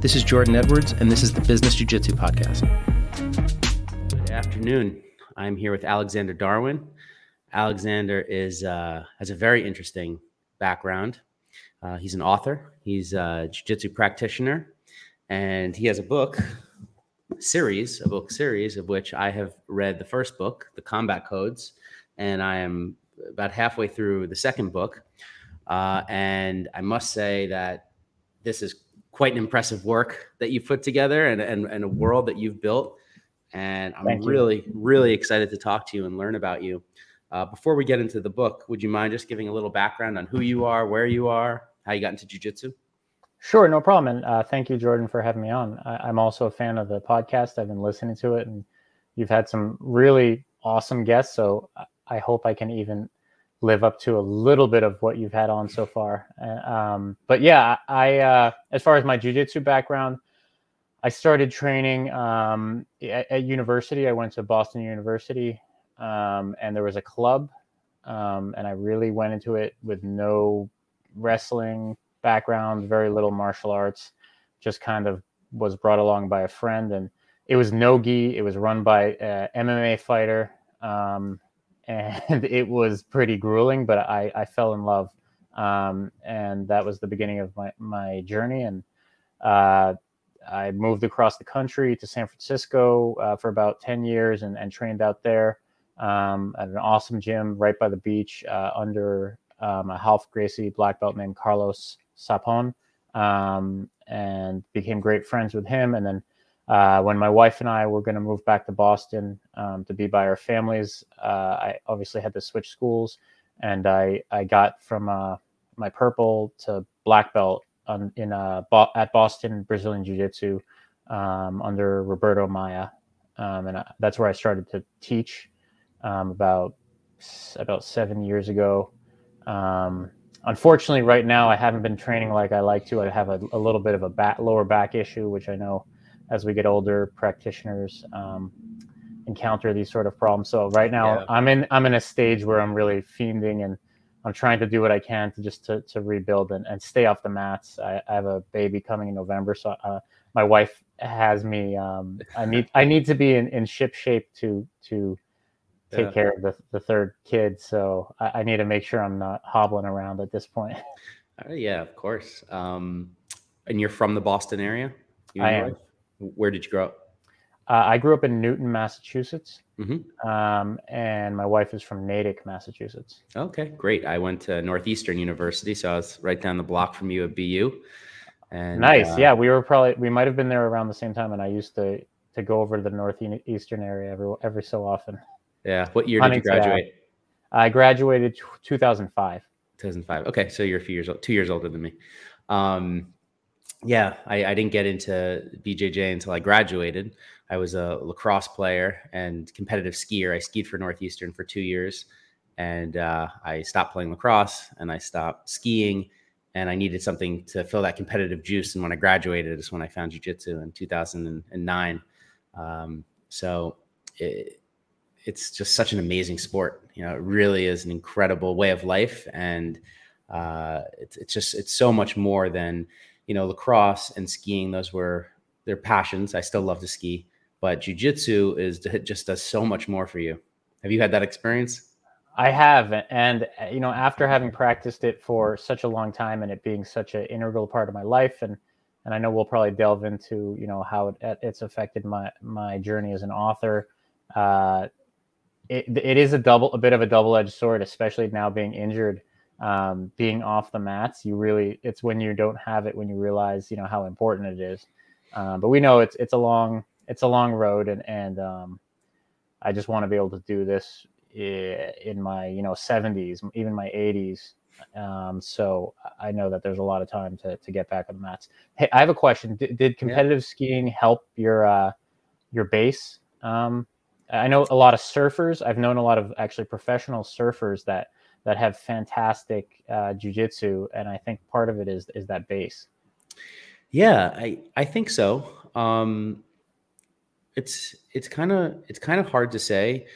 This is Jordan Edwards, and this is the Business Jiu Jitsu Podcast. Good afternoon. I'm here with Alexander Darwin. Alexander is uh, has a very interesting background. Uh, he's an author. He's a jiu-jitsu practitioner, and he has a book series, a book series of which I have read the first book, The Combat Codes, and I am about halfway through the second book. Uh, and I must say that this is quite an impressive work that you put together and, and, and a world that you've built. And I'm Thank you. really, really excited to talk to you and learn about you. Uh, before we get into the book, would you mind just giving a little background on who you are, where you are, how you got into jujitsu? Sure, no problem. And uh, thank you, Jordan, for having me on. I, I'm also a fan of the podcast. I've been listening to it, and you've had some really awesome guests. So I- I hope I can even live up to a little bit of what you've had on so far. Uh, Um, but yeah, I uh, as far as my jujitsu background, I started training um, at, at university. I went to Boston University, um, and there was a club, um, and I really went into it with no wrestling background, very little martial arts, just kind of was brought along by a friend. And it was no gi. It was run by a MMA fighter. Um, and it was pretty grueling, but I, I fell in love. Um, and that was the beginning of my, my journey. And uh, I moved across the country to San Francisco uh, for about 10 years and, and trained out there um, at an awesome gym right by the beach uh, under um, a Ralph Gracie black belt named Carlos Sapon, um, and became great friends with him. And then uh, when my wife and I were going to move back to Boston um, to be by our families, uh, I obviously had to switch schools, and I I got from uh, my purple to black belt on, in uh, Bo- at Boston Brazilian Jiu Jitsu um, under Roberto Maia, um, and I, that's where I started to teach um, about about seven years ago. Um, unfortunately, right now I haven't been training like I like to. I have a, a little bit of a back, lower back issue, which I know as we get older, practitioners um, encounter these sort of problems. So right now Yeah. I'm in I'm in a stage where I'm really fiending and I'm trying to do what I can to just to, to rebuild and, and stay off the mats. I, I have a baby coming in November, so uh, my wife has me. Um, I need I need to be in, in ship shape to to take Yeah. care of the, the third kid. So I, I need to make sure I'm not hobbling around at this point. Uh, yeah, of course. Um, and you're from the Boston area? You I am. wife? Where did you grow up? Uh, I grew up in Newton, Massachusetts, Mhm. um, and my wife is from Natick, Massachusetts. Okay, great. I went to Northeastern University, so I was right down the block from you at BU. And nice. uh, yeah, we were probably we might have been there around the same time, and I used to to go over to the northeastern area every every so often. yeah. What year did you Huntington graduate? I graduated t- 2005. 2005. Okay, so you're a few years old, two years older than me. Um, yeah, I, I didn't get into BJJ until I graduated. I was a lacrosse player and competitive skier. I skied for Northeastern for two years, and uh, I stopped playing lacrosse and I stopped skiing. And I needed something to fill that competitive juice. And when I graduated, is when I found jujitsu in 2009. Um, so it, it's just such an amazing sport. You know, it really is an incredible way of life, and uh, it's it's just it's so much more than you know lacrosse and skiing. Those were their passions. I still love to ski, but jujitsu is just does so much more for you. Have you had that experience? I have, and you know, after having practiced it for such a long time and it being such an integral part of my life, and and I know we'll probably delve into you know how it, it's affected my my journey as an author. Uh, it, it is a double, a bit of a double edged sword, especially now being injured, um, being off the mats. You really, it's when you don't have it when you realize you know how important it is. Um, but we know it's it's a long it's a long road, and and um, I just want to be able to do this in my you know 70s even my 80s um, so i know that there's a lot of time to, to get back on the mats hey i have a question did, did competitive skiing help your uh, your base um, i know a lot of surfers i've known a lot of actually professional surfers that that have fantastic uh, jiu-jitsu and i think part of it is is that base Yeah, I I think so. Um, it's it's kind of it's kind of hard to say.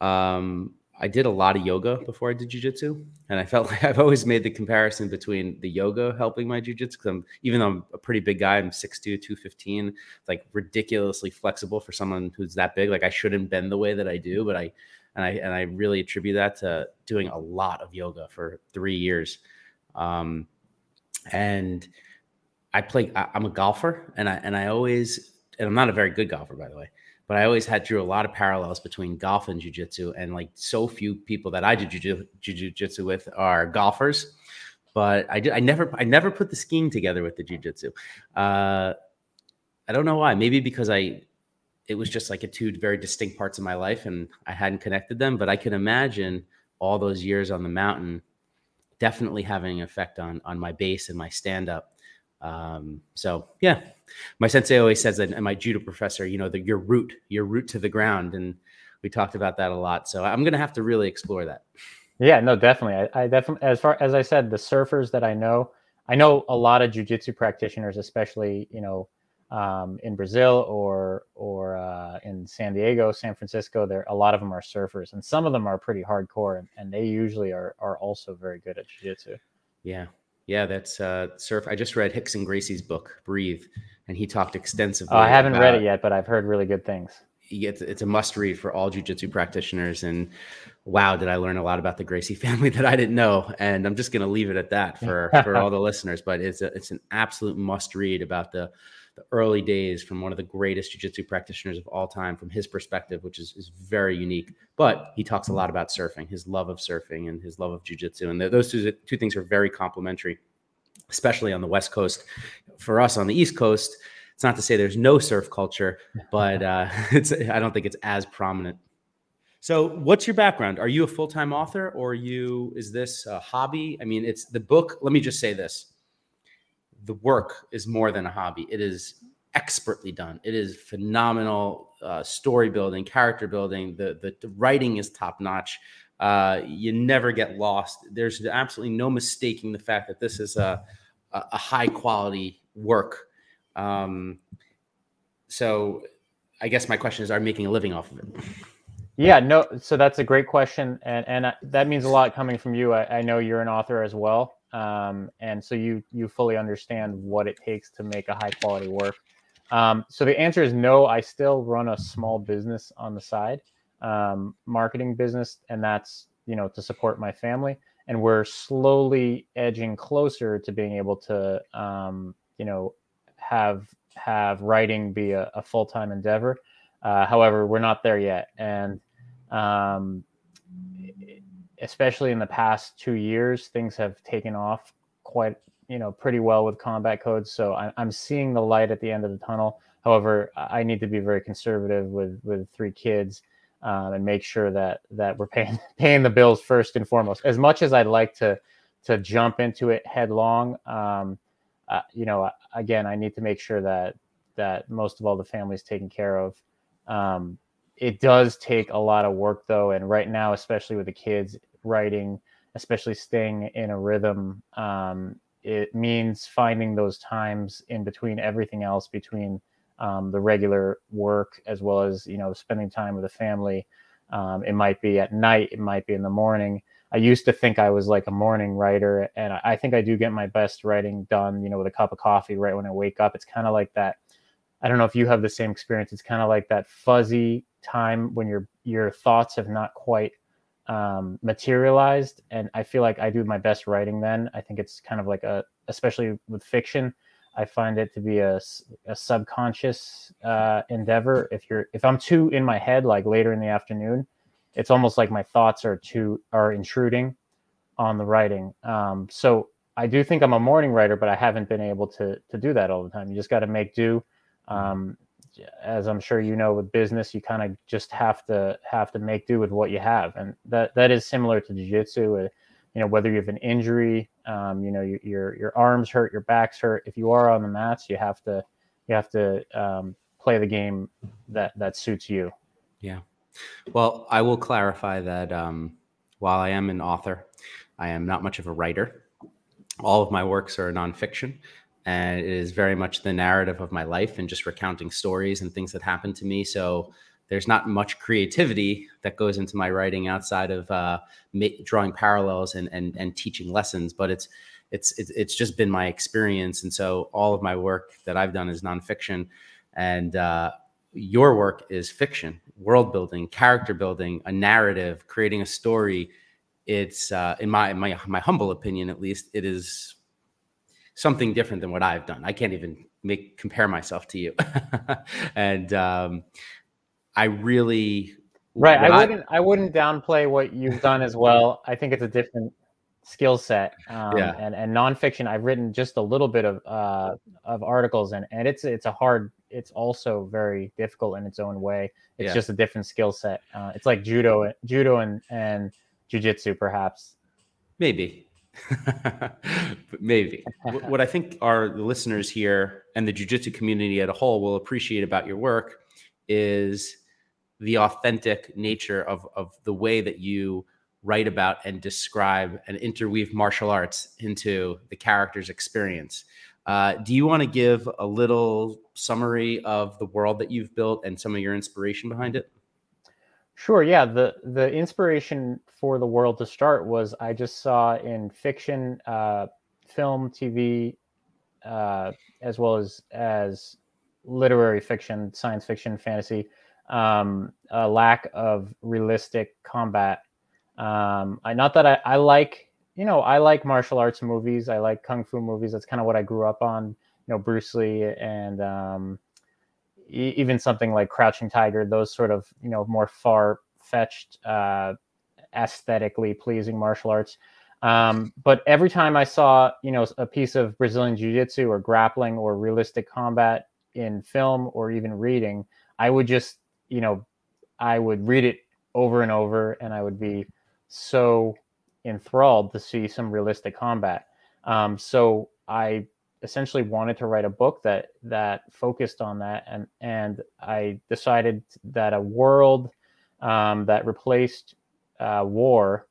Um, I did a lot of yoga before I did jujitsu, and I felt like I've always made the comparison between the yoga helping my jujitsu. Because I'm even though I'm a pretty big guy, I'm 6'2", 215, like ridiculously flexible for someone who's that big. Like I shouldn't bend the way that I do, but I and I and I really attribute that to doing a lot of yoga for three years. Um, and I play. I, I'm a golfer, and I and I always and I'm not a very good golfer, by the way but I always had drew a lot of parallels between golf and jujitsu, and like so few people that I do jujitsu with are golfers. But I did, I never I never put the skiing together with the jujitsu. Uh, I don't know why. Maybe because I it was just like a two very distinct parts of my life, and I hadn't connected them. But I can imagine all those years on the mountain definitely having an effect on on my base and my stand up. Um, so yeah, my sensei always says that, and my judo professor, you know, the, your root, your root to the ground, and we talked about that a lot. So I'm to have to really explore that. Yeah, no, definitely. I, I, definitely, as far as I said, the surfers that I know, I know a lot of jujitsu practitioners, especially you know, um, in Brazil or or uh, in San Diego, San Francisco. There, a lot of them are surfers, and some of them are pretty hardcore, and, and they usually are are also very good at jujitsu. Yeah, yeah, that's uh, surf. I just read Rickson Gracie's book, Breathe, and he talked extensively. Oh, I haven't read it yet, but I've heard really good things. It's, it's a must read for all jujitsu practitioners. And wow, did I learn a lot about the Gracie family that I didn't know. And I'm just going to leave it at that for, for all the listeners. But it's a, it's an absolute must read about the, the early days from one of the greatest jiu-jitsu practitioners of all time from his perspective which is, is very unique. But he talks a lot about surfing his love of surfing and his love of jiu-jitsu. And those two, two things are very complementary especially on the west coast. For us on the east coast it's not to say there's no surf culture but uh, it's i don't think it's as prominent. So what's your background? Are you a full-time author or you is this a hobby? I mean it's the book let me just say this the work is more than a hobby. It is expertly done. It is phenomenal uh, story building, character building. The, the, the writing is top notch. Uh, you never get lost. There's absolutely no mistaking the fact that this is a, a high quality work. Um, so I guess my question is, are making a living off of it? Yeah, no. So that's a great question, and and uh, that means a lot coming from you. I, I know you're an author as well um, and so you you fully understand what it takes to make a high quality work. Um, so the answer is no. I still run a small business on the side, um, marketing business, and that's you know to support my family. And we're slowly edging closer to being able to um, you know have have writing be a, a full time endeavor. Uh, however, we're not there yet, and um, especially in the past two years, things have taken off quite, you know, pretty well with combat codes. So I, am seeing the light at the end of the tunnel. However, I need to be very conservative with with three kids um, and make sure that that we're paying paying the bills first and foremost. As much as I'd like to to jump into it headlong, um, uh, you know, again, I need to make sure that that most of all the family's taken care of. Um, it does take a lot of work though, and right now, especially with the kids, writing, especially staying in a rhythm, um, it means finding those times in between everything else, between um, the regular work as well as you know spending time with the family. Um, it might be at night, it might be in the morning. I used to think I was like a morning writer, and I think I do get my best writing done, you know, with a cup of coffee right when I wake up. It's kind of like that. I don't know if you have the same experience. It's kind of like that fuzzy time when your your thoughts have not quite um, materialized. And I feel like I do my best writing then. I think it's kind of like a, especially with fiction, I find it to be a, a subconscious uh, endeavor. If you're, if I'm too in my head, like later in the afternoon, it's almost like my thoughts are too, are intruding on the writing. Um, so I do think I'm a morning writer, but I haven't been able to, to do that all the time. You just got to make do. Um, as I'm sure you know, with business, you kind of just have to have to make do with what you have, and that that is similar to jiu-jitsu. Uh, you know, whether you have an injury, um, you know, your, your your arms hurt, your back's hurt. If you are on the mats, you have to you have to um, play the game that that suits you. Yeah. Well, I will clarify that um, while I am an author, I am not much of a writer. All of my works are nonfiction and it is very much the narrative of my life and just recounting stories and things that happened to me. So there's not much creativity that goes into my writing outside of uh, drawing parallels and, and and teaching lessons. But it's it's it's it's just been my experience, and so all of my work that I've done is nonfiction, and uh, your work is fiction, world building, character building, a narrative, creating a story. It's uh, in my my my humble opinion, at least, it is something different than what I've done. I can't even make compare myself to you, and um, I really right. I wouldn't I, I wouldn't downplay what you've done as well. I think it's a different skill set. Um, yeah. And and nonfiction, I've written just a little bit of uh, of articles, and and it's it's a hard. It's also very difficult in its own way. It's yeah. just a different skill set. Uh, it's like judo, judo, and and jujitsu, perhaps. Maybe. Maybe. what I think our listeners here and the jujitsu community at a whole will appreciate about your work is the authentic nature of of the way that you write about and describe and interweave martial arts into the character's experience. Uh, do you want to give a little summary of the world that you've built and some of your inspiration behind it? Sure. Yeah. The the inspiration for the world to start was I just saw in fiction, uh, film, TV, uh, as well as as literary fiction, science fiction, fantasy, um, a lack of realistic combat um, I not that I, I like you know I like martial arts movies. I like kung fu movies. That's kind of what I grew up on. You know, Bruce Lee and um, even something like Crouching Tiger. Those sort of you know more far fetched, uh, aesthetically pleasing martial arts. Um, but every time I saw, you know, a piece of Brazilian jiu-jitsu or grappling or realistic combat in film or even reading, I would just, you know, I would read it over and over and I would be so enthralled to see some realistic combat. Um, so I essentially wanted to write a book that that focused on that, and and I decided that a world um, that replaced uh, war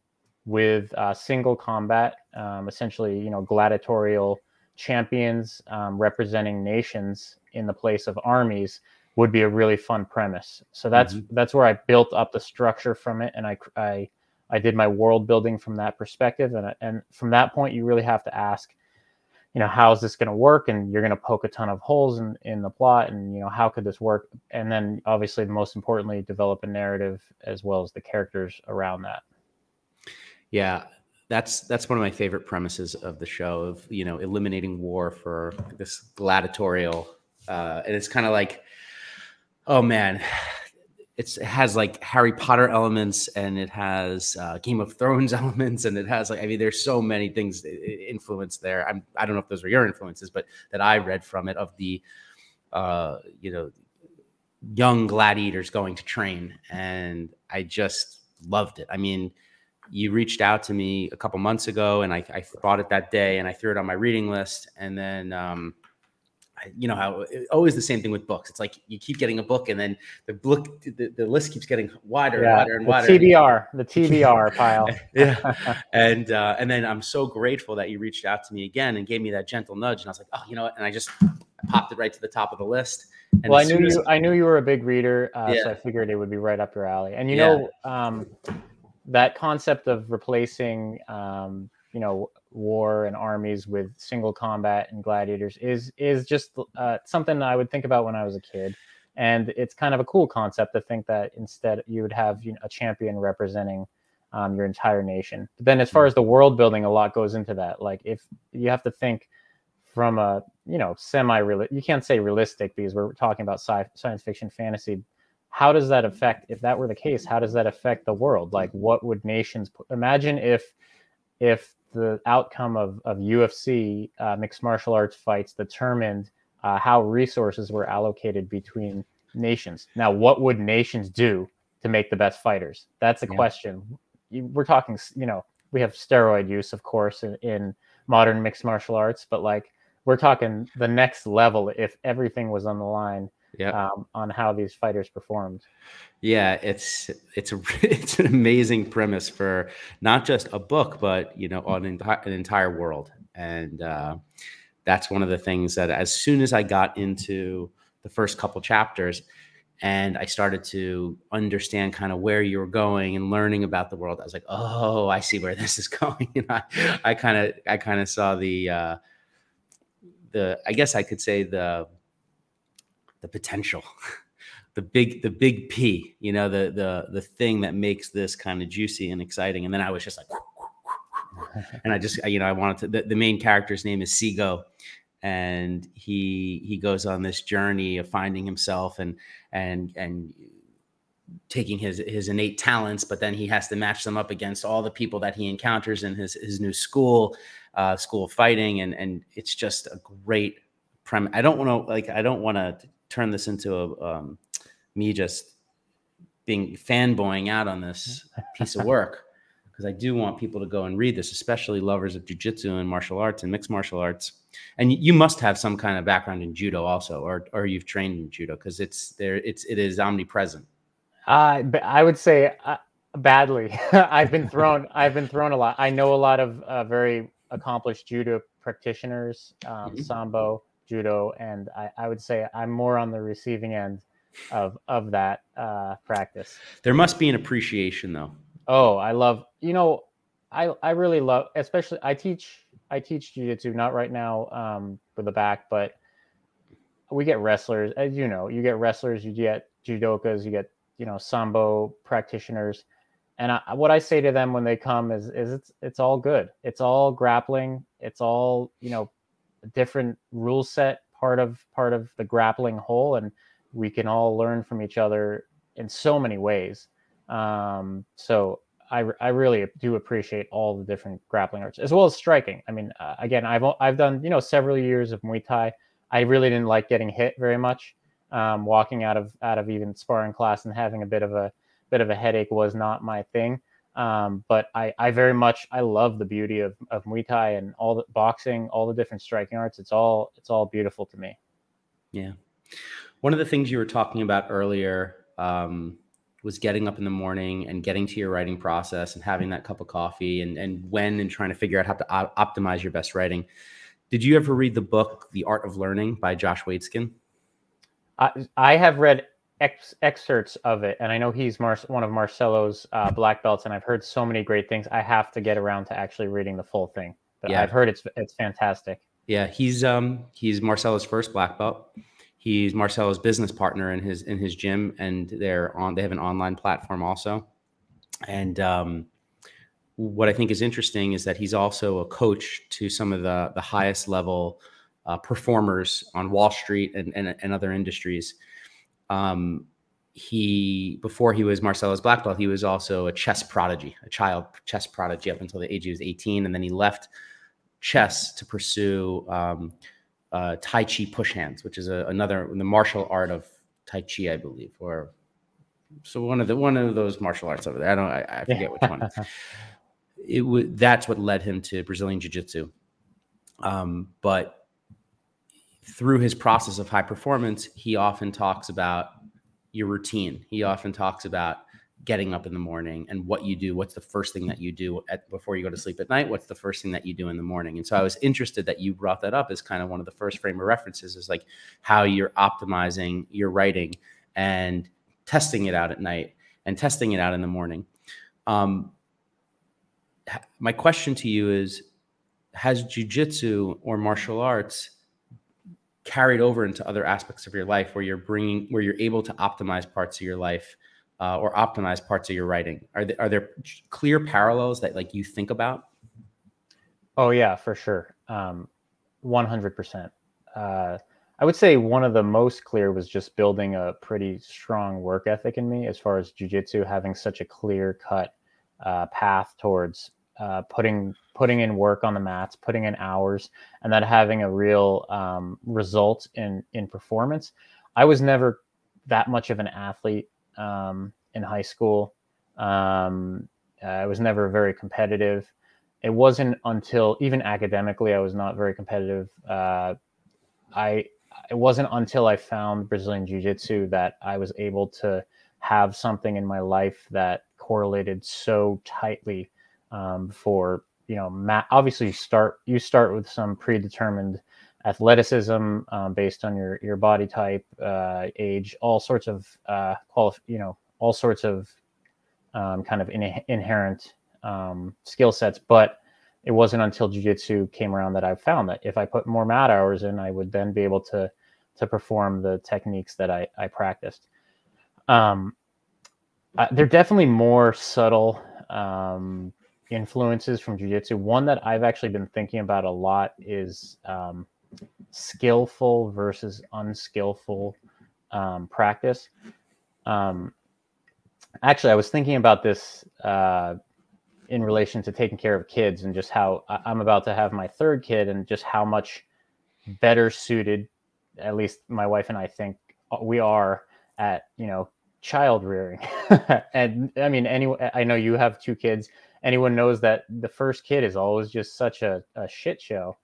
with uh, single combat, um, essentially, you know, gladiatorial champions um, representing nations in the place of armies would be a really fun premise. So that's mm-hmm. that's where I built up the structure from it, and I I I did my world building from that perspective, and and from that point, you really have to ask, you know, how is this going to work? And you're going to poke a ton of holes in in the plot, and you know, how could this work? And then, obviously, most importantly, develop a narrative as well as the characters around that. Yeah, that's that's one of my favorite premises of the show of you know eliminating war for this gladiatorial, uh, and it's kind of like, oh man it's it has like Harry Potter elements and it has uh, Game of Thrones elements and it has like I mean there's so many things influenced there. I'm I don't know if those were your influences, but that I read from it of the uh, you know young gladiators going to train and I just loved it. I mean, you reached out to me a couple months ago and I, I bought it that day and I threw it on my reading list and then um, you know how always the same thing with books. It's like you keep getting a book, and then the book the, the list keeps getting wider yeah, and wider and wider. TBR, the TBR pile. yeah, and uh, and then I'm so grateful that you reached out to me again and gave me that gentle nudge, and I was like, oh, you know what? And I just popped it right to the top of the list. And well, I knew you. I knew you were a big reader, uh, yeah. so I figured it would be right up your alley. And you yeah. know, um, that concept of replacing, um, you know, war and armies with single combat and gladiators is is just uh, something I would think about when I was a kid, and it's kind of a cool concept to think that instead you would have you know, a champion representing um, your entire nation. But then, as far as the world building, a lot goes into that. Like if you have to think from a you know semi real you can't say realistic because we're talking about sci- science fiction fantasy how does that affect if that were the case how does that affect the world like what would nations imagine if if the outcome of, of UFC uh, mixed martial arts fights determined uh, how resources were allocated between nations. Now, what would nations do to make the best fighters? That's a yeah. question. We're talking, you know, we have steroid use, of course, in, in modern mixed martial arts, but like we're talking the next level if everything was on the line yeah. Um, on how these fighters performed. Yeah, it's it's a it's an amazing premise for not just a book, but you know, on an, an entire world. And uh, that's one of the things that as soon as I got into the first couple chapters, and I started to understand kind of where you were going and learning about the world. I was like, oh, I see where this is going. And I, I kind of, I kind of saw the, uh, the, I guess I could say the, the potential, the big, the big P, you know, the, the, the thing that makes this kind of juicy and exciting. And then I was just like, and I just, you know, I wanted to, the, the main character's name is Cego and he he goes on this journey of finding himself and and and taking his his innate talents but then he has to match them up against all the people that he encounters in his his new school uh, school of fighting. And and it's just a great prem i don't want to like i don't want to turn this into a um, me just being fanboying out on this piece of work. Because i do want people to go and read this especially lovers of jiu-jitsu and martial arts and mixed martial arts. And you must have some kind of background in judo also or or you've trained in judo because it's there it's it is omnipresent. Uh, i would say uh, badly. I've been thrown i've been thrown a lot. I know a lot of uh, very accomplished judo practitioners um, mm-hmm. sambo judo and I, I would say i'm more on the receiving end of of that uh, practice there must be an appreciation though oh i love you know i i really love especially i teach I teach jujitsu, not right now um, for the back, but we get wrestlers, as you know, you get wrestlers, you get judokas, you get you know sambo practitioners, and I, what I say to them when they come is is it's it's all good. It's all grappling. It's all you know, different rule set part of part of the grappling whole, and we can all learn from each other in so many ways. Um, so I, I really do appreciate all the different grappling arts as well as striking. I mean, uh, again, I've I've done you know several years of Muay Thai. I really didn't like getting hit very much. Um, walking out of out of even sparring class and having a bit of a bit of a headache was not my thing. Um, but I, I very much I love the beauty of, of Muay Thai and all the boxing, all the different striking arts. It's all it's all beautiful to me. Yeah, one of the things you were talking about earlier um, was getting up in the morning and getting to your writing process and having that cup of coffee and, and when and trying to figure out how to op- optimize your best writing. Did you ever read the book The Art of Learning by Josh Waitzkin? I, I have read ex- excerpts of it, and I know he's Mar- one of Marcelo's uh, black belts, and I've heard so many great things. I have to get around to actually reading the full thing, but yeah. I've heard it's it's fantastic. Yeah, he's um he's Marcelo's first black belt He's Marcelo's business partner in his in his gym, and they're on. They have an online platform also. And um, what I think is interesting is that he's also a coach to some of the the highest level uh, performers on Wall Street and and, and other industries. Um, he before he was Marcelo's black belt, he was also a chess prodigy, a child chess prodigy up until the age he was 18, and then he left chess to pursue um, uh, Tai Chi push hands, which is a, another the martial art of Tai Chi, I believe, or so one of the one of those martial arts over there. I don't, I, I forget which one. It that's what led him to Brazilian Jiu Jitsu. Um, but through his process of high performance, he often talks about your routine. He often talks about getting up in the morning and what you do. What's the first thing that you do at, before you go to sleep at night? What's the first thing that you do in the morning? And so i was interested that you brought that up as kind of one of the first frame of references is like how you're optimizing your writing and testing it out at night and testing it out in the morning. Um, my question to you is has jujitsu or martial arts carried over into other aspects of your life where you're bringing where you're able to optimize parts of your life uh, or optimize parts of your writing? Are there, are there clear parallels that like you think about? Oh yeah, for sure. Um, 100%. Uh, I would say one of the most clear was just building a pretty strong work ethic in me as far as jujitsu, having such a clear cut uh, path towards uh, putting putting in work on the mats, putting in hours, and that having a real um, result in in performance. I was never that much of an athlete um, in high school. Um, I was never very competitive. It wasn't until even academically I was not very competitive. Uh, I it wasn't until I found Brazilian Jiu Jitsu that I was able to have something in my life that correlated so tightly um, for you know ma- obviously you start you start with some predetermined athleticism um, based on your your body type, uh, age, all sorts of uh, quali- you know, all sorts of um, kind of in- inherent um, skill sets. But it wasn't until jiu-jitsu came around that I found that if I put more mat hours in, I would then be able to to perform the techniques that I, I practiced. Um, uh, they're definitely more subtle um, influences from jujitsu. One that I've actually been thinking about a lot is um, skillful versus unskillful um, practice. Um, actually, I was thinking about this uh, in relation to taking care of kids and just how I'm about to have my third kid and just how much better suited, at least my wife and I think uh, we are at, you know, child rearing. and I mean, anyone, I know you have two kids. Anyone knows that the first kid is always just such a, a shit show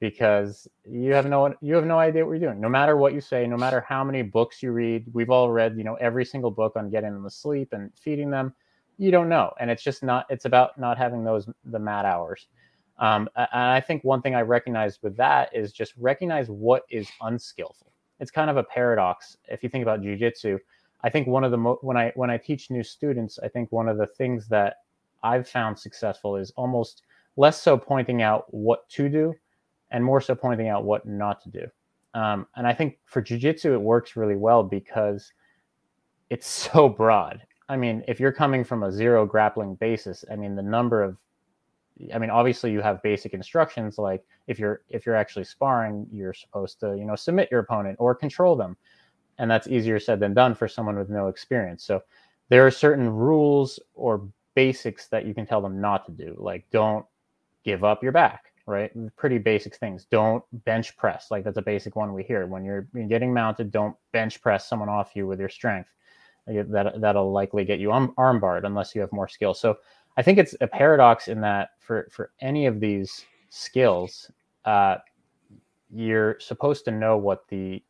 because you have no you have no idea what you're doing. No matter what you say no matter how many books you read we've all read you know every single book on getting them to sleep and feeding them. You don't know. And it's just not it's about not having those the mat hours. Um, and i think one thing i recognize with that is just recognize what is unskillful. It's kind of a paradox if you think about jiu-jitsu i think one of the mo- when i when i teach new students i think one of the things that i've found successful is almost less so pointing out what to do and more so pointing out what not to do. Um, and I think for jujitsu, it works really well because it's so broad. I mean, if you're coming from a zero grappling basis, I mean, the number of, I mean, obviously you have basic instructions like if you're if you're actually sparring, you're supposed to you know submit your opponent or control them, and that's easier said than done for someone with no experience. So there are certain rules or basics that you can tell them not to do, like don't give up your back right? Pretty basic things. Don't bench press. Like that's a basic one we hear. When you're getting mounted, don't bench press someone off you with your strength. That that'll likely get you arm, arm barred unless you have more skill. So I think it's a paradox in that for for any of these skills, uh, you're supposed to know what the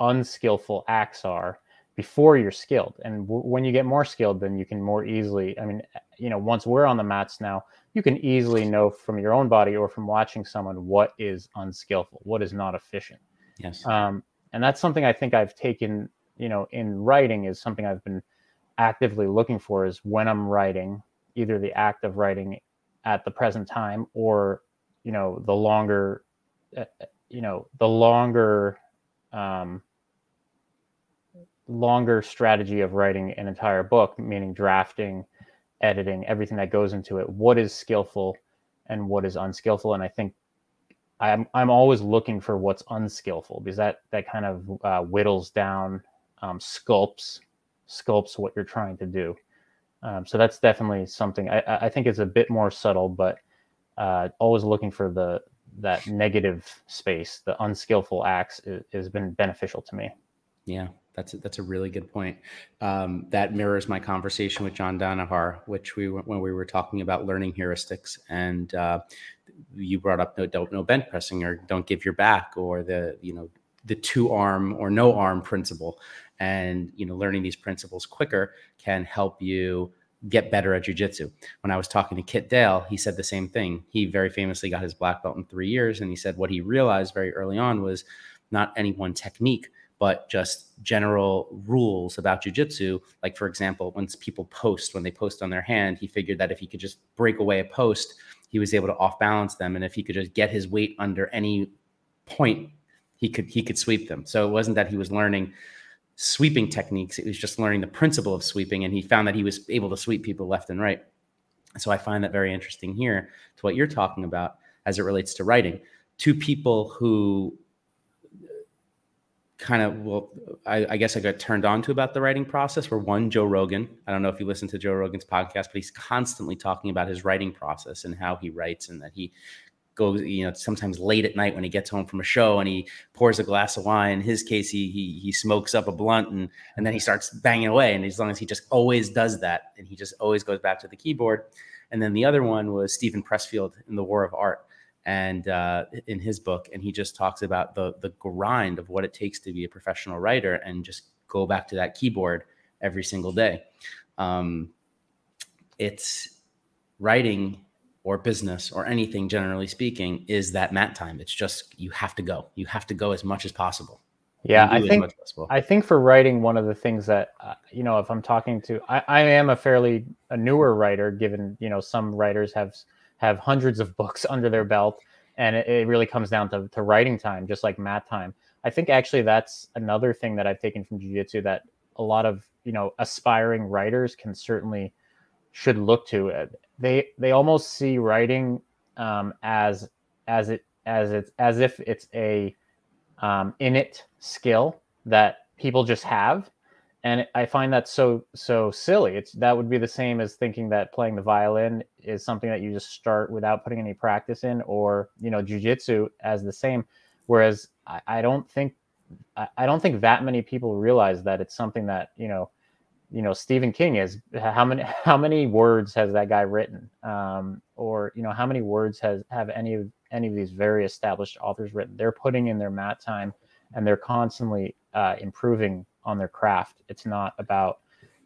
unskillful acts are before you're skilled. And w- when you get more skilled, then you can more easily. I mean, you know, once we're on the mats now, you can easily know from your own body or from watching someone what is unskillful, what is not efficient. Yes. Um, and that's something I think I've taken, you know, in writing is something I've been actively looking for is when I'm writing, either the act of writing at the present time or, you know, the longer, uh, you know, the longer, um, longer strategy of writing an entire book, meaning drafting, editing, everything that goes into it. What is skillful and what is unskillful? And I think I'm I'm always looking for what's unskillful because that that kind of uh, whittles down, um, sculpts sculpts what you're trying to do. Um, so that's definitely something I, I think is a bit more subtle, but uh, always looking for the that negative space, the unskillful acts, has been beneficial to me. Yeah, that's a, that's a really good point. Um, that mirrors my conversation with John Danaher, which we when we were talking about learning heuristics, and uh, you brought up no don't no bench pressing or don't give your back or the you know the two arm or no arm principle, and you know learning these principles quicker can help you get better at jujitsu. When I was talking to Kit Dale, he said the same thing. He very famously got his black belt in three years, and he said what he realized very early on was not any one technique but just general rules about jujitsu. Like, for example, once people post, when they post on their hand, he figured that if he could just break away a post, he was able to off balance them. And if he could just get his weight under any point, he could he could sweep them. So it wasn't that he was learning sweeping techniques; it was just learning the principle of sweeping, and he found that he was able to sweep people left and right. So I find that very interesting here to what you're talking about as it relates to writing. Two people who kind of well I, I, guess i got turned on to about the writing process were one joe rogan. I don't know if you listen to joe rogan's podcast but he's constantly talking about his writing process and how he writes and that he goes you know sometimes late at night when he gets home from a show and he pours a glass of wine. In his case he he, he smokes up a blunt and and then he starts banging away. And as long as he just always does that and he just always goes back to the keyboard. And then the other one was steven pressfield in the war of art and uh, in his book, and he just talks about the the grind of what it takes to be a professional writer, and just go back to that keyboard every single day. Um, it's writing or business or anything generally speaking is that mat time. It's just you have to go. You have to go as much as possible. Yeah i think i think for writing one of the things that uh, you know if i'm talking to I, I am a fairly a newer writer given you know some writers have have hundreds of books under their belt and it, it really comes down to, to writing time just like mat time. I think actually that's another thing that i've taken from jiu-jitsu that a lot of you know aspiring writers can certainly should look to they they almost see writing um, as as it as it's as if it's a um, innate skill that people just have and i find that so so silly. It's that would be the same as thinking that playing the violin is something that you just start without putting any practice in or you know jiu-jitsu as the same. Whereas i, I don't think I, I don't think that many people realize that it's something that you know you know Stephen King is how many how many words has that guy written? Um, or you know how many words has have any of any of these very established authors written? They're putting in their mat time and they're constantly uh, improving on their craft. It's not about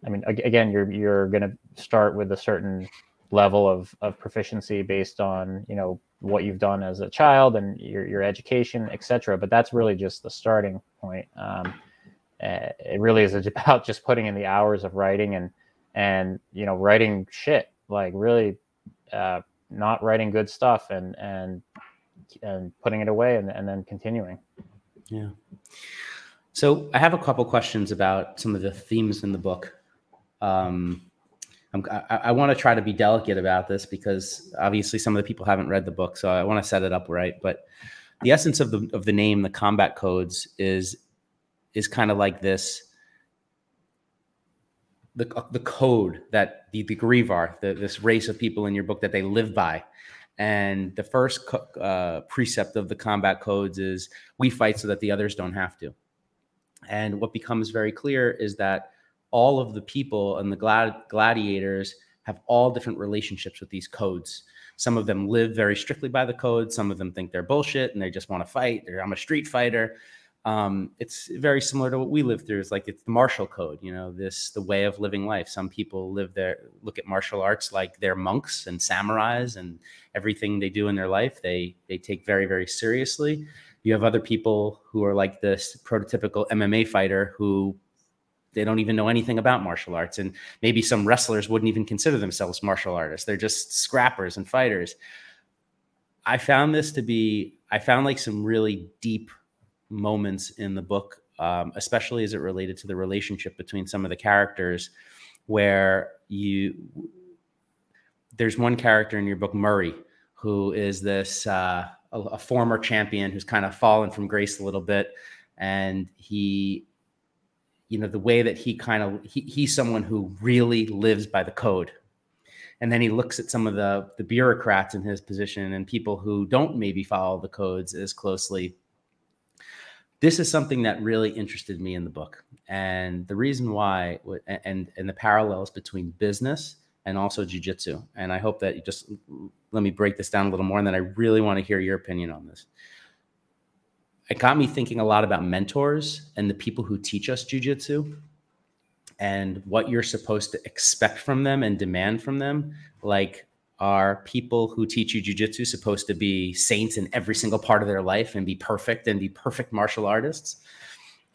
I mean again you're you're going to start with a certain level of of proficiency based on you know what you've done as a child and your your education etc but that's really just the starting point. Um, uh, it really is about just putting in the hours of writing and and you know writing shit like really uh, not writing good stuff and and and putting it away and, and then continuing. Yeah so i have a couple questions about some of the themes in the book um, I, I want to try to be delicate about this because obviously some of the people haven't read the book, so I want to set it up right. But the essence of the of the name, the combat codes, is is kind of like this the, the code that the, the Grievar, the, this race of people in your book that they live by. And the first uh, precept of the combat codes is we fight so that the others don't have to. And what becomes very clear is that all of the people and the glad- gladiators have all different relationships with these codes. Some of them live very strictly by the code. Some of them think they're bullshit and they just want to fight. They're, I'm a street fighter um, it's very similar to what we live through. It's like it's the martial code, you know, this the way of living life. Some people live there, look at martial arts like they're monks and samurais, and everything they do in their life they they take very very seriously. You have other people who are like this prototypical MMA fighter who they don't even know anything about martial arts, and maybe some wrestlers wouldn't even consider themselves martial artists. They're just scrappers and fighters. I found this to be I found like some really deep moments in the book, um, especially as it related to the relationship between some of the characters, where you there's one character in your book, Murray, who is this uh, a, a former champion who's kind of fallen from grace a little bit, and he you know the way that he kind of he, he's someone who really lives by the code. And then he looks at some of the the bureaucrats in his position and people who don't maybe follow the codes as closely. This is something that really interested me in the book. And the reason why and and the parallels between business and also jiu-jitsu. And i hope that you just let me break this down a little more and then i really want to hear your opinion on this. It got me thinking a lot about mentors and the people who teach us jiu-jitsu and what you're supposed to expect from them and demand from them. Like are people who teach you jujitsu supposed to be saints in every single part of their life and be perfect and be perfect martial artists?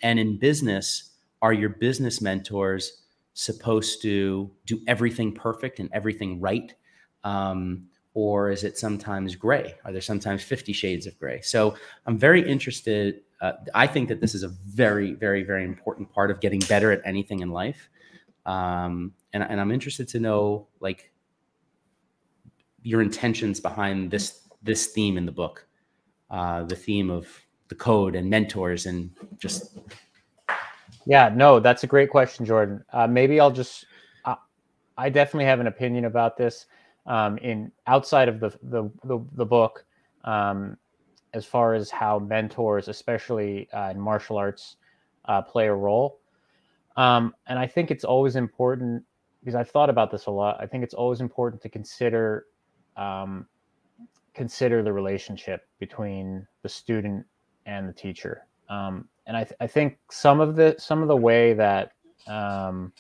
And in business, are your business mentors supposed to do everything perfect and everything right? Um, or is it sometimes gray? Are there sometimes 50 shades of gray? So I'm very interested. Uh, I think that this is a very, very, very important part of getting better at anything in life. Um, and, and I'm interested to know, like, your intentions behind this this theme in the book, uh, the theme of the code and mentors and just. Yeah, no, that's a great question, Jordan. Uh, maybe I'll just. Uh, I definitely have an opinion about this. Um, in outside of the the the, the book, um, as far as how mentors, especially uh, in martial arts, uh, play a role. Um, and I think it's always important because I've thought about this a lot. I think it's always important to consider um, consider the relationship between the student and the teacher. Um, and I, th- I, think some of the some of the way that um,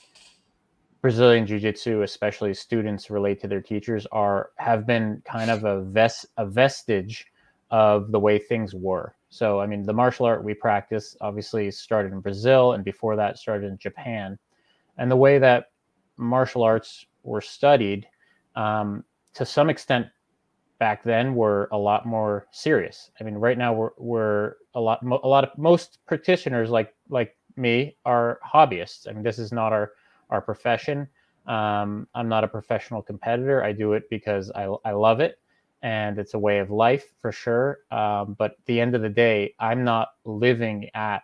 Brazilian Jiu-Jitsu, especially students relate to their teachers, are have been kind of a vest a vestige of the way things were. So, I mean, the martial art we practice obviously started in Brazil, and before that started in Japan, and the way that martial arts were studied, um, to some extent, back then were a lot more serious. I mean, right now we're we're a lot a lot of most practitioners like like me are hobbyists. I mean, this is not our our profession. Um, I'm not a professional competitor. I do it because I, I love it and it's a way of life for sure. Um, but at the end of the day, I'm not living at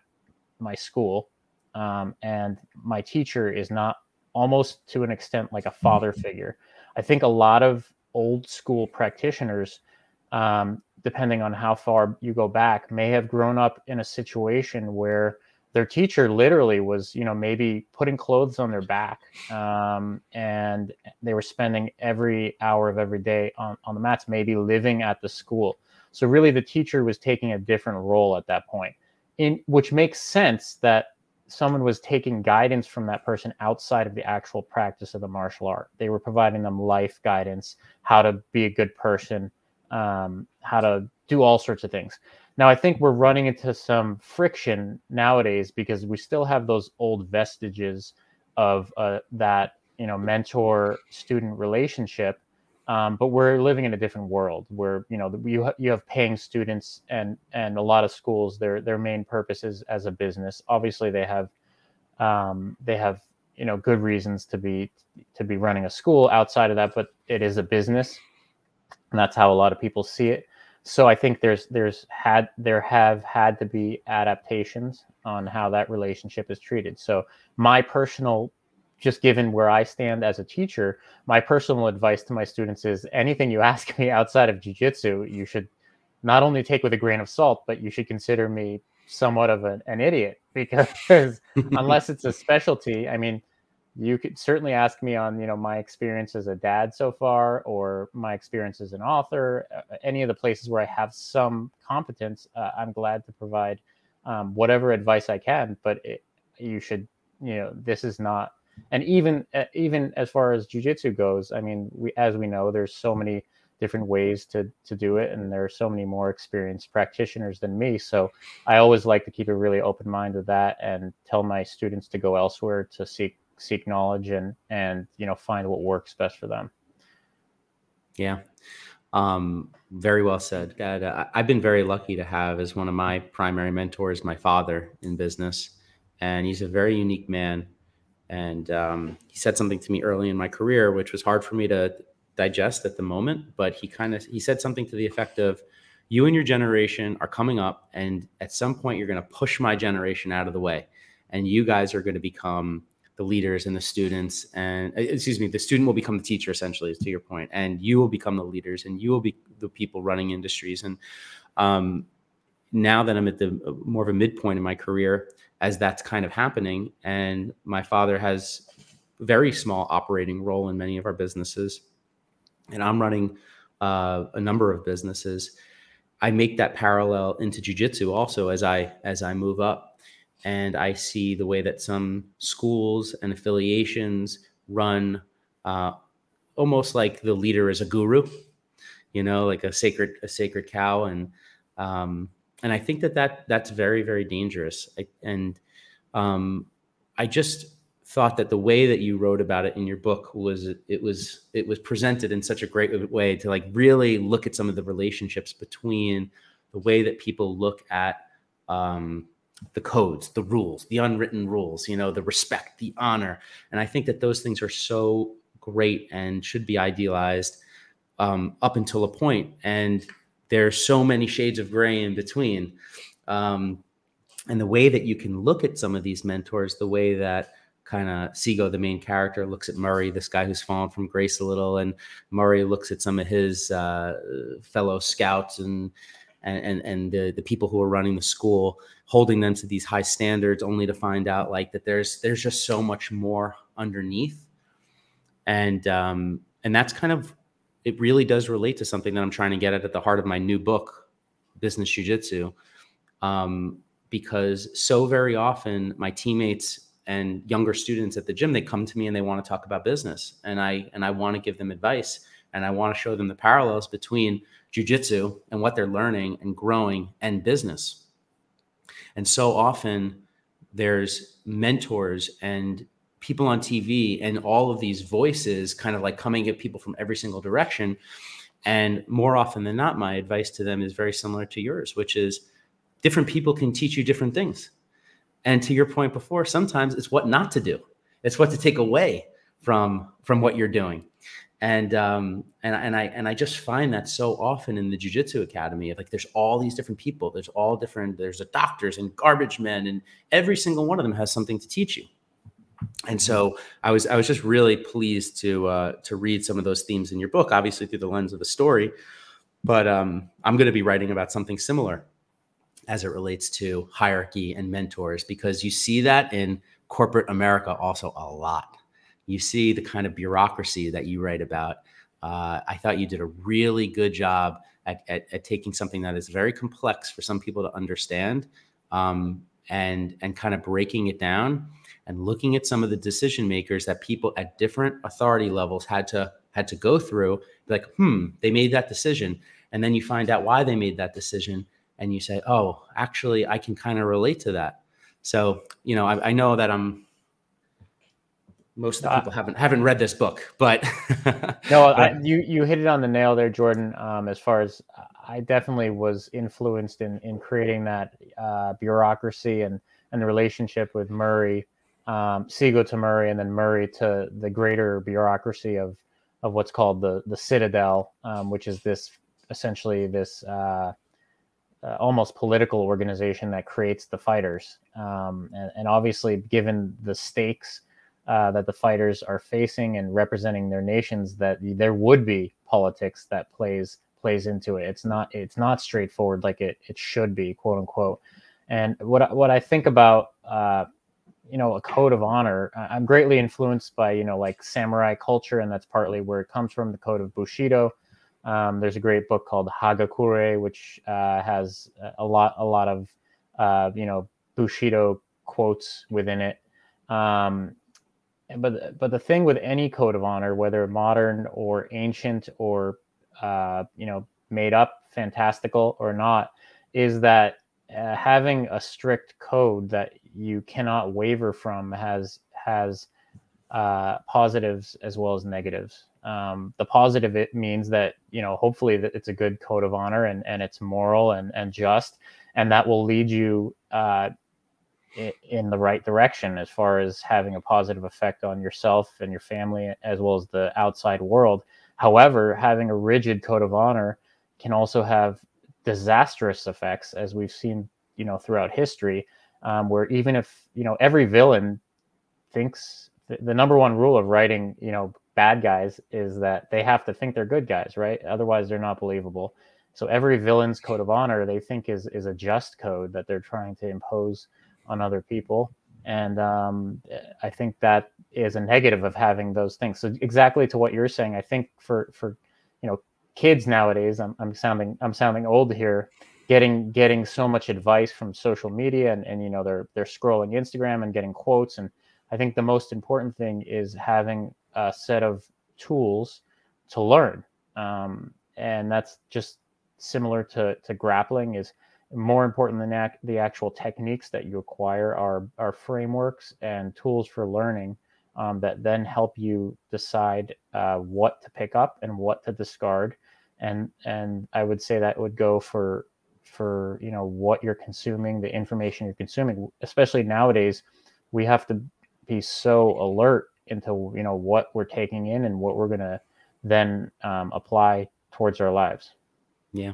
my school. Um, and my teacher is not almost to an extent like a father figure. I think a lot of old school practitioners, um, depending on how far you go back, may have grown up in a situation where their teacher literally was, you know, maybe putting clothes on their back, um, and they were spending every hour of every day on, on the mats, maybe living at the school. So really, the teacher was taking a different role at that point, in which makes sense that someone was taking guidance from that person outside of the actual practice of the martial art. They were providing them life guidance, how to be a good person, um, how to do all sorts of things. Now, I think we're running into some friction nowadays because we still have those old vestiges of uh, that you know mentor student relationship, um, but we're living in a different world where you know you ha- you have paying students and and a lot of schools their their main purpose is as a business. Obviously, they have um, they have you know good reasons to be to be running a school outside of that, but it is a business, and that's how a lot of people see it so I think there's there's had there have had to be adaptations on how that relationship is treated. So my personal just given where I stand as a teacher, my personal advice to my students is anything you ask me outside of jiu-jitsu, you should not only take with a grain of salt, but you should consider me somewhat of an, an idiot because unless it's a specialty, I mean, you could certainly ask me on you know my experience as a dad so far or my experience as an author uh, any of the places where i have some competence uh, i'm glad to provide um, whatever advice i can but it, you should you know this is not and even uh, even as far as jiu-jitsu goes i mean we as we know there's so many different ways to to do it and there are so many more experienced practitioners than me. So i always like to keep a really open mind with that and tell my students to go elsewhere to seek seek knowledge and and you know find what works best for them. Yeah. Um, very well said Dad, i've been very lucky to have as one of my primary mentors my father in business. And he's a very unique man and um, he said something to me early in my career which was hard for me to digest at the moment but he kind of he said something to the effect of you and your generation are coming up and at some point you're going to push my generation out of the way and you guys are going to become the leaders and the students and uh, excuse me the student will become the teacher essentially to your point and you will become the leaders and you will be the people running industries. And um, now that i'm at the uh, more of a midpoint in my career as that's kind of happening and my father has very small operating role in many of our businesses and i'm running uh, a number of businesses i make that parallel into jiu-jitsu also as i as i move up and I see the way that some schools and affiliations run uh, almost like the leader is a guru, you know, like a sacred a sacred cow, and um, and I think that that that's very very dangerous. I, and um, I just thought that the way that you wrote about it in your book was it was it was presented in such a great way to like really look at some of the relationships between the way that people look at um, the codes, the rules, the unwritten rules, you know, the respect, the honor. And I think that those things are so great and should be idealized um, up until a point. And there's so many shades of gray in between. Um, and the way that you can look at some of these mentors, the way that kind of Cego, the main character, looks at Murray, this guy who's fallen from grace a little, and Murray looks at some of his uh, fellow scouts and and and, and the, the people who are running the school holding them to these high standards only to find out like that there's there's just so much more underneath and um and that's kind of it really does relate to something that i'm trying to get at at the heart of my new book business jiu-jitsu. Um because so very often my teammates and younger students at the gym they come to me and they want to talk about business. And i and i want to give them advice and i want to show them the parallels between jujitsu and what they're learning and growing and business. And so often there's mentors and people on tv and all of these voices kind of like coming at people from every single direction. And more often than not my advice to them is very similar to yours which is different people can teach you different things. And to your point before sometimes it's what not to do. It's what to take away from from what you're doing. And um and, and i and i just find that so often in the jiu-jitsu academy like there's all these different people. There's all different there's a doctors and garbage men and every single one of them has something to teach you and so i was i was just really pleased to uh to read some of those themes in your book obviously through the lens of the story but um i'm going to be writing about something similar as it relates to hierarchy and mentors because you see that in corporate America also a lot. You see the kind of bureaucracy that you write about. Uh, I thought you did a really good job at, at, at, taking something that is very complex for some people to understand um, and and kind of breaking it down and looking at some of the decision makers that people at different authority levels had to had to go through like hmm they made that decision and then you find out why they made that decision and you say, oh, actually, I can kind of relate to that. So, you know, I, I know that I'm most of the people haven't haven't read this book, but no, I, you you hit it on the nail there, Jordan. Um, as far as I definitely was influenced in in creating that uh, bureaucracy and and the relationship with Murray, um, Cego to Murray, and then Murray to the greater bureaucracy of of what's called the the Citadel, um, which is this essentially this uh, uh, almost political organization that creates the fighters. Um, and, and, obviously, given the stakes uh, that the fighters are facing and representing their nations, that there would be politics that plays plays into it. It's not it's not straightforward like it it should be, quote unquote. And what what I think about uh, you know a code of honor, I'm greatly influenced by you know like samurai culture, and that's partly where it comes from. The code of Bushido um, there's a great book called Hagakure, which uh, has a lot a lot of uh, you know Bushido quotes within it. Um, but but the thing with any code of honor, whether modern or ancient or uh, you know made up, fantastical or not, is that uh, having a strict code that you cannot waver from has has uh, positives as well as negatives. Um, the positive it means that you know hopefully that it's a good code of honor and and it's moral and and just, and that will lead you uh, in the right direction as far as having a positive effect on yourself and your family as well as the outside world. However, having a rigid code of honor can also have disastrous effects, as we've seen you know throughout history, um, where even if you know every villain thinks the, the number one rule of writing you know bad guys is that they have to think they're good guys, right? Otherwise, they're not believable. So every villain's code of honor they think is is a just code that they're trying to impose on other people, and um, I think that is a negative of having those things. So exactly to what you're saying, I think for for you know kids nowadays, I'm, I'm sounding I'm sounding old here. Getting getting so much advice from social media, and, and you know they're they're scrolling Instagram and getting quotes, and I think the most important thing is having a set of tools to learn. Um, and that's just similar to, to grappling is more important than ac- the actual techniques that you acquire are, are frameworks and tools for learning um, that then help you decide uh, what to pick up and what to discard. And, and I would say that would go for, for, you know, what you're consuming, the information you're consuming, especially nowadays, we have to be so alert into you know what we're taking in and what we're going to then um, apply towards our lives. Yeah.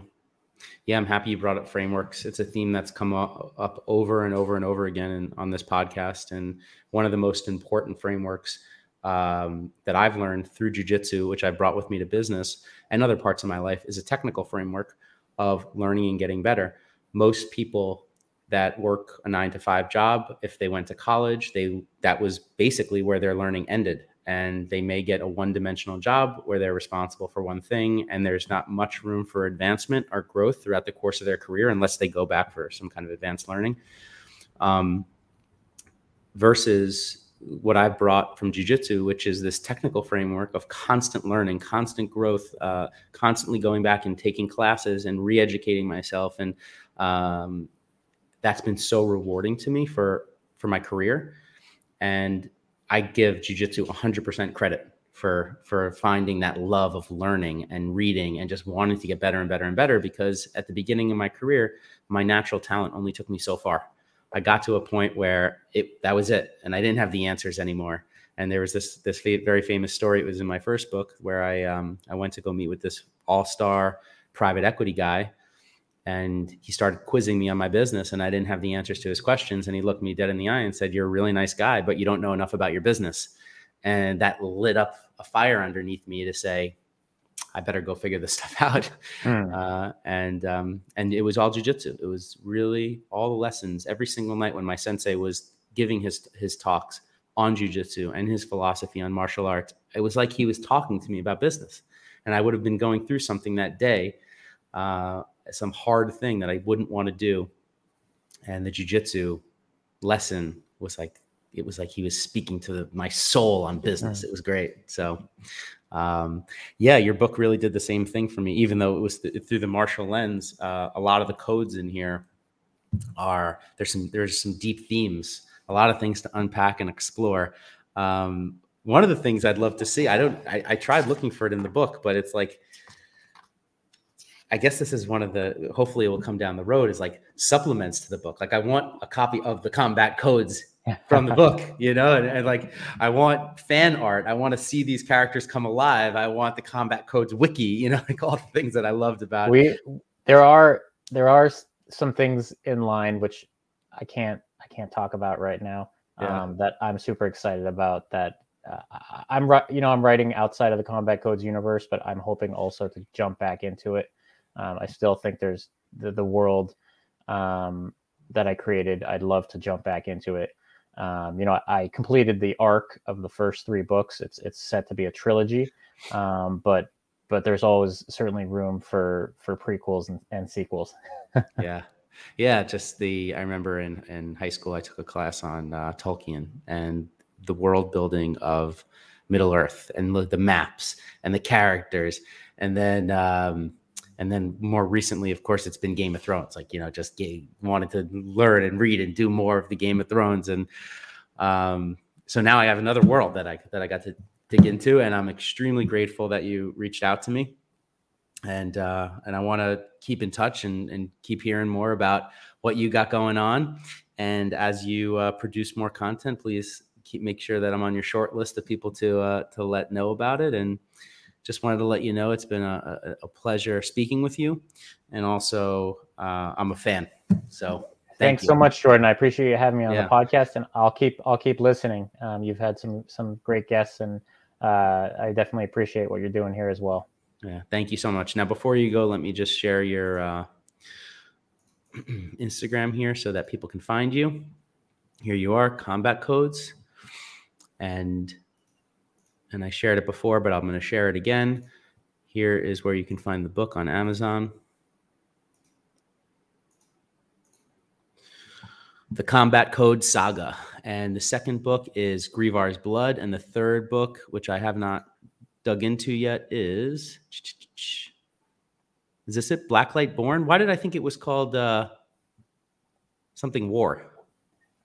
Yeah i'm happy you brought up frameworks. It's a theme that's come up, over and over and over again in, on this podcast and one of the most important frameworks um, that i've learned through jiu-jitsu which i brought with me to business and other parts of my life is a technical framework of learning and getting better. Most people that work a nine to five job if they went to college they that was basically where their learning ended. And they may get a one-dimensional job where they're responsible for one thing and there's not much room for advancement or growth throughout the course of their career unless they go back for some kind of advanced learning. Um, versus what I've brought from jujitsu, which is this technical framework of constant learning, constant growth, uh, constantly going back and taking classes and re-educating myself, and um, that's been so rewarding to me for for my career. And I give jujitsu 100% credit for for finding that love of learning and reading and just wanting to get better and better and better. Because at the beginning of my career, my natural talent only took me so far I got to a point where it that was it, and I didn't have the answers anymore. And there was this this very famous story. It was in my first book where I um, I went to go meet with this all star private equity guy, and he started quizzing me on my business, and I didn't have the answers to his questions. And he looked me dead in the eye and said, "You're a really nice guy, but you don't know enough about your business." And that lit up a fire underneath me to say, I better go figure this stuff out. Mm. Uh, and um, and it was all jujitsu. It was really all the lessons every single night when my sensei was giving his his talks on jujitsu and his philosophy on martial arts. It was like he was talking to me about business, and I would have been going through something that day, uh, some hard thing that I wouldn't want to do, and the jujitsu lesson was like it was like he was speaking to the, my soul on business. Mm. It was great. So um, yeah, your book really did the same thing for me, even though it was th- through the martial lens. Uh, a lot of the codes in here are there's some there's some deep themes, a lot of things to unpack and explore. Um, one of the things I'd love to see, I don't, I, I tried looking for it in the book, but it's like, I guess this is one of the. Hopefully, it will come down the road. Is like supplements to the book. Like I want a copy of the combat codes from the book, you know, and, and, like I want fan art. I want to see these characters come alive. I want the combat codes wiki, you know, like all the things that I loved about. We there are there are some things in line which I can't I can't talk about right now. Yeah. Um, that I'm super excited about. That uh, I'm you know I'm writing outside of the combat codes universe, but I'm hoping also to jump back into it. Um, I still think there's the the world um, that I created. I'd love to jump back into it. Um, you know, I completed the arc of the first three books. It's it's set to be a trilogy, um, but but there's always certainly room for for prequels and, and sequels. yeah, yeah. Just the I remember in in high school I took a class on uh, Tolkien and the world building of Middle Earth and the, the maps and the characters, and then um, and then more recently of course it's been game of thrones like you know just wanted to learn and read and do more of the game of thrones. And um, so now i have another world that i that i got to dig into and i'm extremely grateful that you reached out to me. And uh, and i want to keep in touch and, and keep hearing more about what you got going on. And as you uh, produce more content please keep make sure that i'm on your short list of people to uh, to let know about it. And just wanted to let you know it's been a, a pleasure speaking with you, and also uh, I'm a fan. So thank thanks you. so much, Jordan. I appreciate you having me on yeah. the podcast, and I'll keep I'll keep listening. Um, you've had some some great guests, and uh, I definitely appreciate what you're doing here as well. Yeah, thank you so much. Now, before you go, let me just share your uh, Instagram here so that people can find you. Here you are, combat codes, and and I shared it before, but I'm going to share it again. Here is where you can find the book on Amazon. The Combat Code Saga. And the second book is Grievar's Blood. And the third book, which I have not dug into yet, is. Is this it? Blacklight Born? Why did I think it was called uh, something War?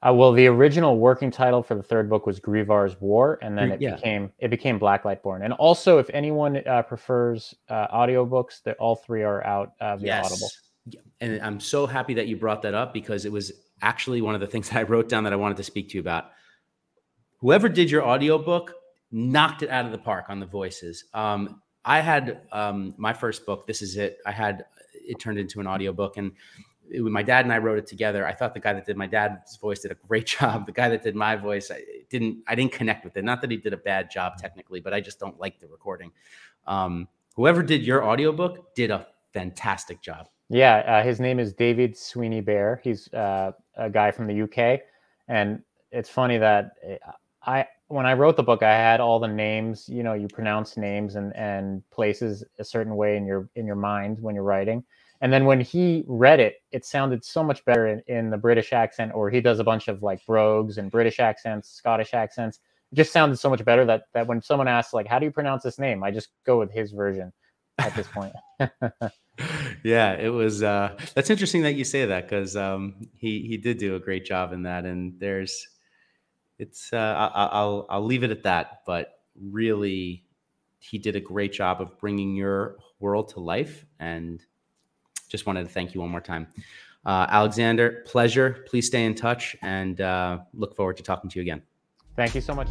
Uh, well, the original working title for the third book was Grievar's War, and then it yeah. became it became Blacklight Born. And also, if anyone uh, prefers uh, audiobooks, that all three are out uh, via yes. Audible. And I'm so happy that you brought that up because it was actually one of the things that I wrote down that I wanted to speak to you about. Whoever did your audiobook knocked it out of the park on the voices. Um, I had um, my first book. This is it. I had it turned into an audiobook, and it, my dad and I wrote it together. I thought the guy that did my dad's voice did a great job. The guy that did my voice, I didn't. I didn't connect with it. Not that he did a bad job technically, but I just don't like the recording. Um, whoever did your audiobook did a fantastic job. Yeah, uh, his name is David Sweeney Bear. He's uh, a guy from the UK, and it's funny that eh, I when I wrote the book, I had all the names. You know, you pronounce names and and places a certain way in your in your mind when you're writing And then when he read it, it sounded so much better in, in the British accent, or he does a bunch of like brogues and British accents, Scottish accents. It just sounded so much better that that when someone asks like, "How do you pronounce this name?" I just go with his version at this point. yeah, it was. Uh, that's interesting that you say that because um, he he did do a great job in that, and there's, it's. Uh, I, I'll I'll leave it at that. But really, he did a great job of bringing your world to life, and just wanted to thank you one more time, uh, Alexander. Pleasure. Please stay in touch, and uh, look forward to talking to you again. Thank you so much.